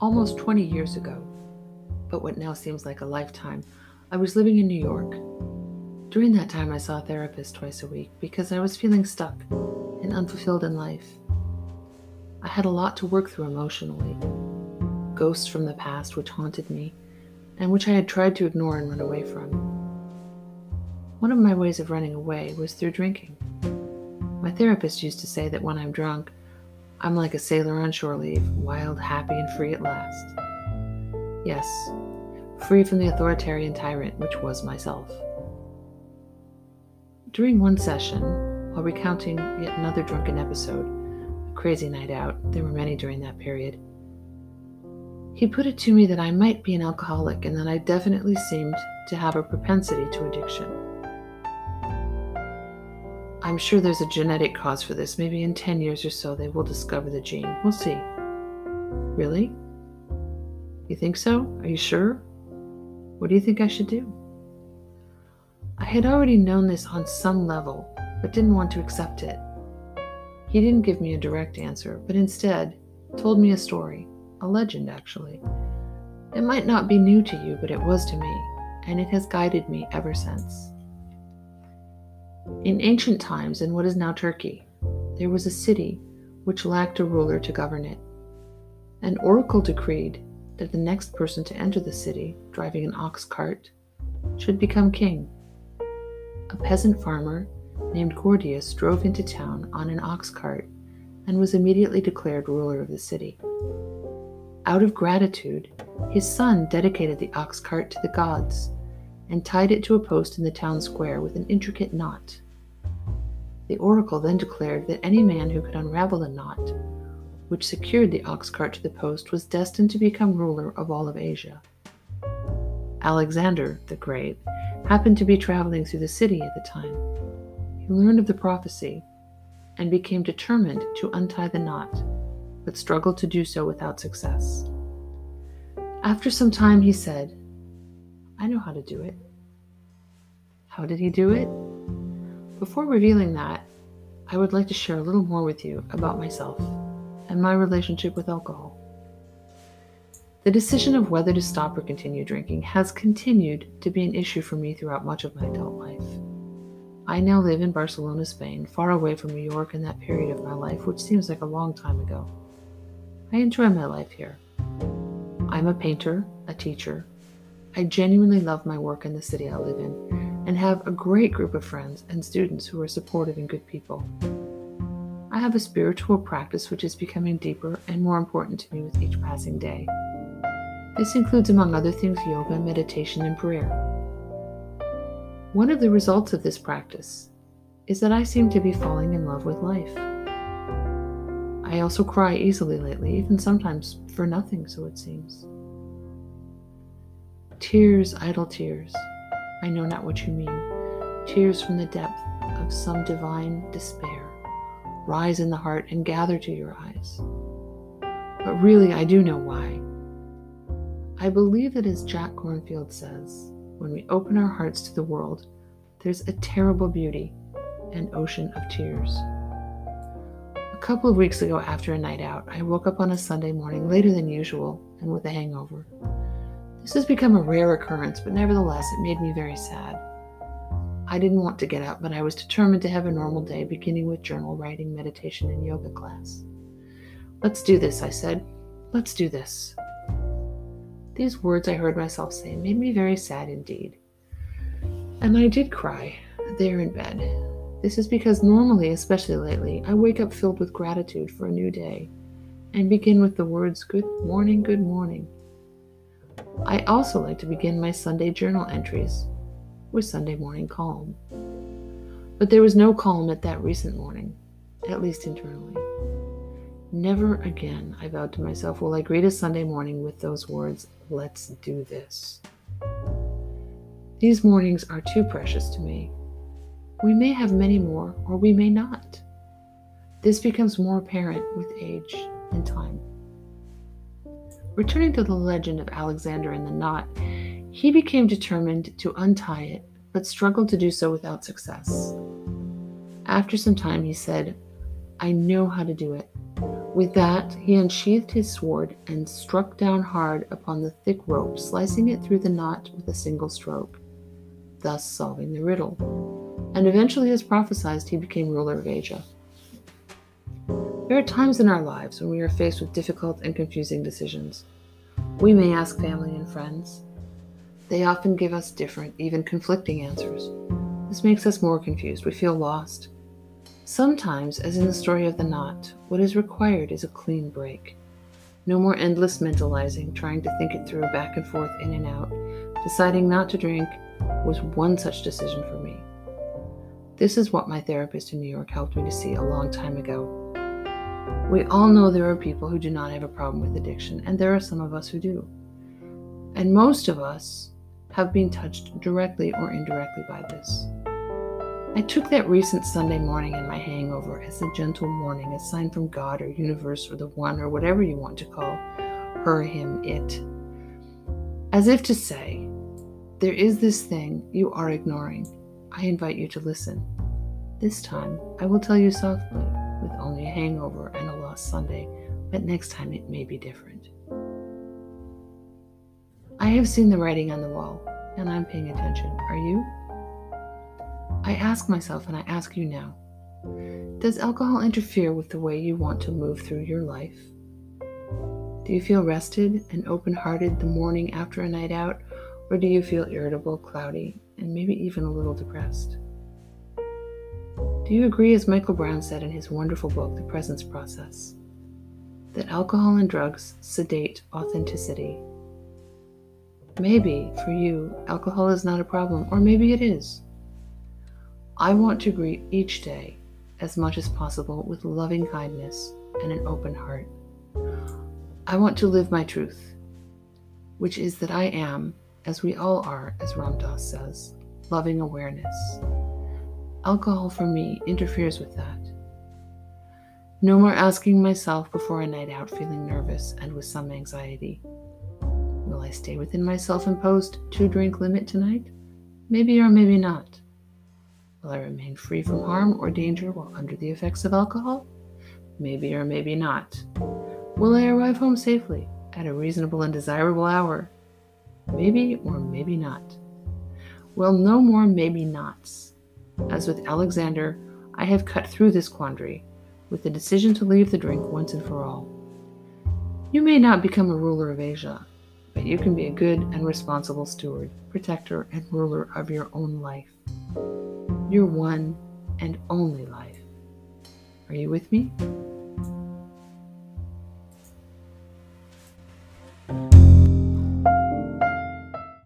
Almost 20 years ago, but what now seems like a lifetime, I was living in New York. During that time, I saw a therapist twice a week because I was feeling stuck and unfulfilled in life. I had a lot to work through emotionally ghosts from the past which haunted me and which I had tried to ignore and run away from. One of my ways of running away was through drinking. My therapist used to say that when I'm drunk, I'm like a sailor on shore leave, wild, happy, and free at last. Yes, free from the authoritarian tyrant which was myself. During one session, while recounting yet another drunken episode, a crazy night out, there were many during that period, he put it to me that I might be an alcoholic and that I definitely seemed to have a propensity to addiction. I'm sure there's a genetic cause for this. Maybe in 10 years or so they will discover the gene. We'll see. Really? You think so? Are you sure? What do you think I should do? I had already known this on some level, but didn't want to accept it. He didn't give me a direct answer, but instead told me a story, a legend actually. It might not be new to you, but it was to me, and it has guided me ever since. In ancient times, in what is now Turkey, there was a city which lacked a ruler to govern it. An oracle decreed that the next person to enter the city, driving an ox cart, should become king a peasant farmer named Gordius drove into town on an ox cart and was immediately declared ruler of the city. Out of gratitude, his son dedicated the ox cart to the gods and tied it to a post in the town square with an intricate knot. The oracle then declared that any man who could unravel the knot, which secured the ox cart to the post, was destined to become ruler of all of Asia. Alexander the Great happened to be traveling through the city at the time. He learned of the prophecy and became determined to untie the knot, but struggled to do so without success. After some time, he said, I know how to do it. How did he do it? Before revealing that, I would like to share a little more with you about myself and my relationship with alcohol. The decision of whether to stop or continue drinking has continued to be an issue for me throughout much of my adult life. I now live in Barcelona, Spain, far away from New York in that period of my life, which seems like a long time ago. I enjoy my life here. I'm a painter, a teacher. I genuinely love my work in the city I live in and have a great group of friends and students who are supportive and good people. I have a spiritual practice which is becoming deeper and more important to me with each passing day. This includes, among other things, yoga, meditation, and prayer. One of the results of this practice is that I seem to be falling in love with life. I also cry easily lately, even sometimes for nothing, so it seems. Tears, idle tears, I know not what you mean. Tears from the depth of some divine despair rise in the heart and gather to your eyes. But really, I do know why. I believe that as Jack Kornfield says, when we open our hearts to the world, there's a terrible beauty, an ocean of tears. A couple of weeks ago, after a night out, I woke up on a Sunday morning later than usual and with a hangover. This has become a rare occurrence, but nevertheless, it made me very sad. I didn't want to get up, but I was determined to have a normal day, beginning with journal writing, meditation, and yoga class. Let's do this, I said. Let's do this. These words I heard myself say made me very sad indeed. And I did cry there in bed. This is because normally, especially lately, I wake up filled with gratitude for a new day and begin with the words, Good morning, good morning. I also like to begin my Sunday journal entries with Sunday morning calm. But there was no calm at that recent morning, at least internally. Never again, I vowed to myself, will I greet a Sunday morning with those words, let's do this. These mornings are too precious to me. We may have many more, or we may not. This becomes more apparent with age and time. Returning to the legend of Alexander and the knot, he became determined to untie it, but struggled to do so without success. After some time, he said, I know how to do it. With that, he unsheathed his sword and struck down hard upon the thick rope, slicing it through the knot with a single stroke, thus solving the riddle. And eventually, as prophesied, he became ruler of Asia. There are times in our lives when we are faced with difficult and confusing decisions. We may ask family and friends. They often give us different, even conflicting answers. This makes us more confused. We feel lost. Sometimes, as in the story of the knot, what is required is a clean break. No more endless mentalizing, trying to think it through back and forth, in and out. Deciding not to drink was one such decision for me. This is what my therapist in New York helped me to see a long time ago. We all know there are people who do not have a problem with addiction, and there are some of us who do. And most of us have been touched directly or indirectly by this. I took that recent Sunday morning in my hangover as a gentle warning, a sign from God or universe or the one or whatever you want to call her, him, it. As if to say, there is this thing you are ignoring. I invite you to listen. This time, I will tell you softly, with only a hangover lost Sunday, but next time it may be different. I have seen the writing on the wall, and I'm paying attention. Are you? I ask myself, and I ask you now Does alcohol interfere with the way you want to move through your life? Do you feel rested and open hearted the morning after a night out, or do you feel irritable, cloudy, and maybe even a little depressed? Do you agree, as Michael Brown said in his wonderful book, The Presence Process, that alcohol and drugs sedate authenticity? Maybe for you, alcohol is not a problem, or maybe it is. I want to greet each day as much as possible with loving kindness and an open heart. I want to live my truth, which is that I am, as we all are, as Ram Dass says, loving awareness. Alcohol for me interferes with that. No more asking myself before a night out feeling nervous and with some anxiety. Will I stay within my self imposed two drink limit tonight? Maybe or maybe not. Will I remain free from harm or danger while under the effects of alcohol? Maybe or maybe not. Will I arrive home safely at a reasonable and desirable hour? Maybe or maybe not. Well, no more maybe nots. As with Alexander, I have cut through this quandary with the decision to leave the drink once and for all. You may not become a ruler of Asia, but you can be a good and responsible steward, protector, and ruler of your own life your one and only life. Are you with me?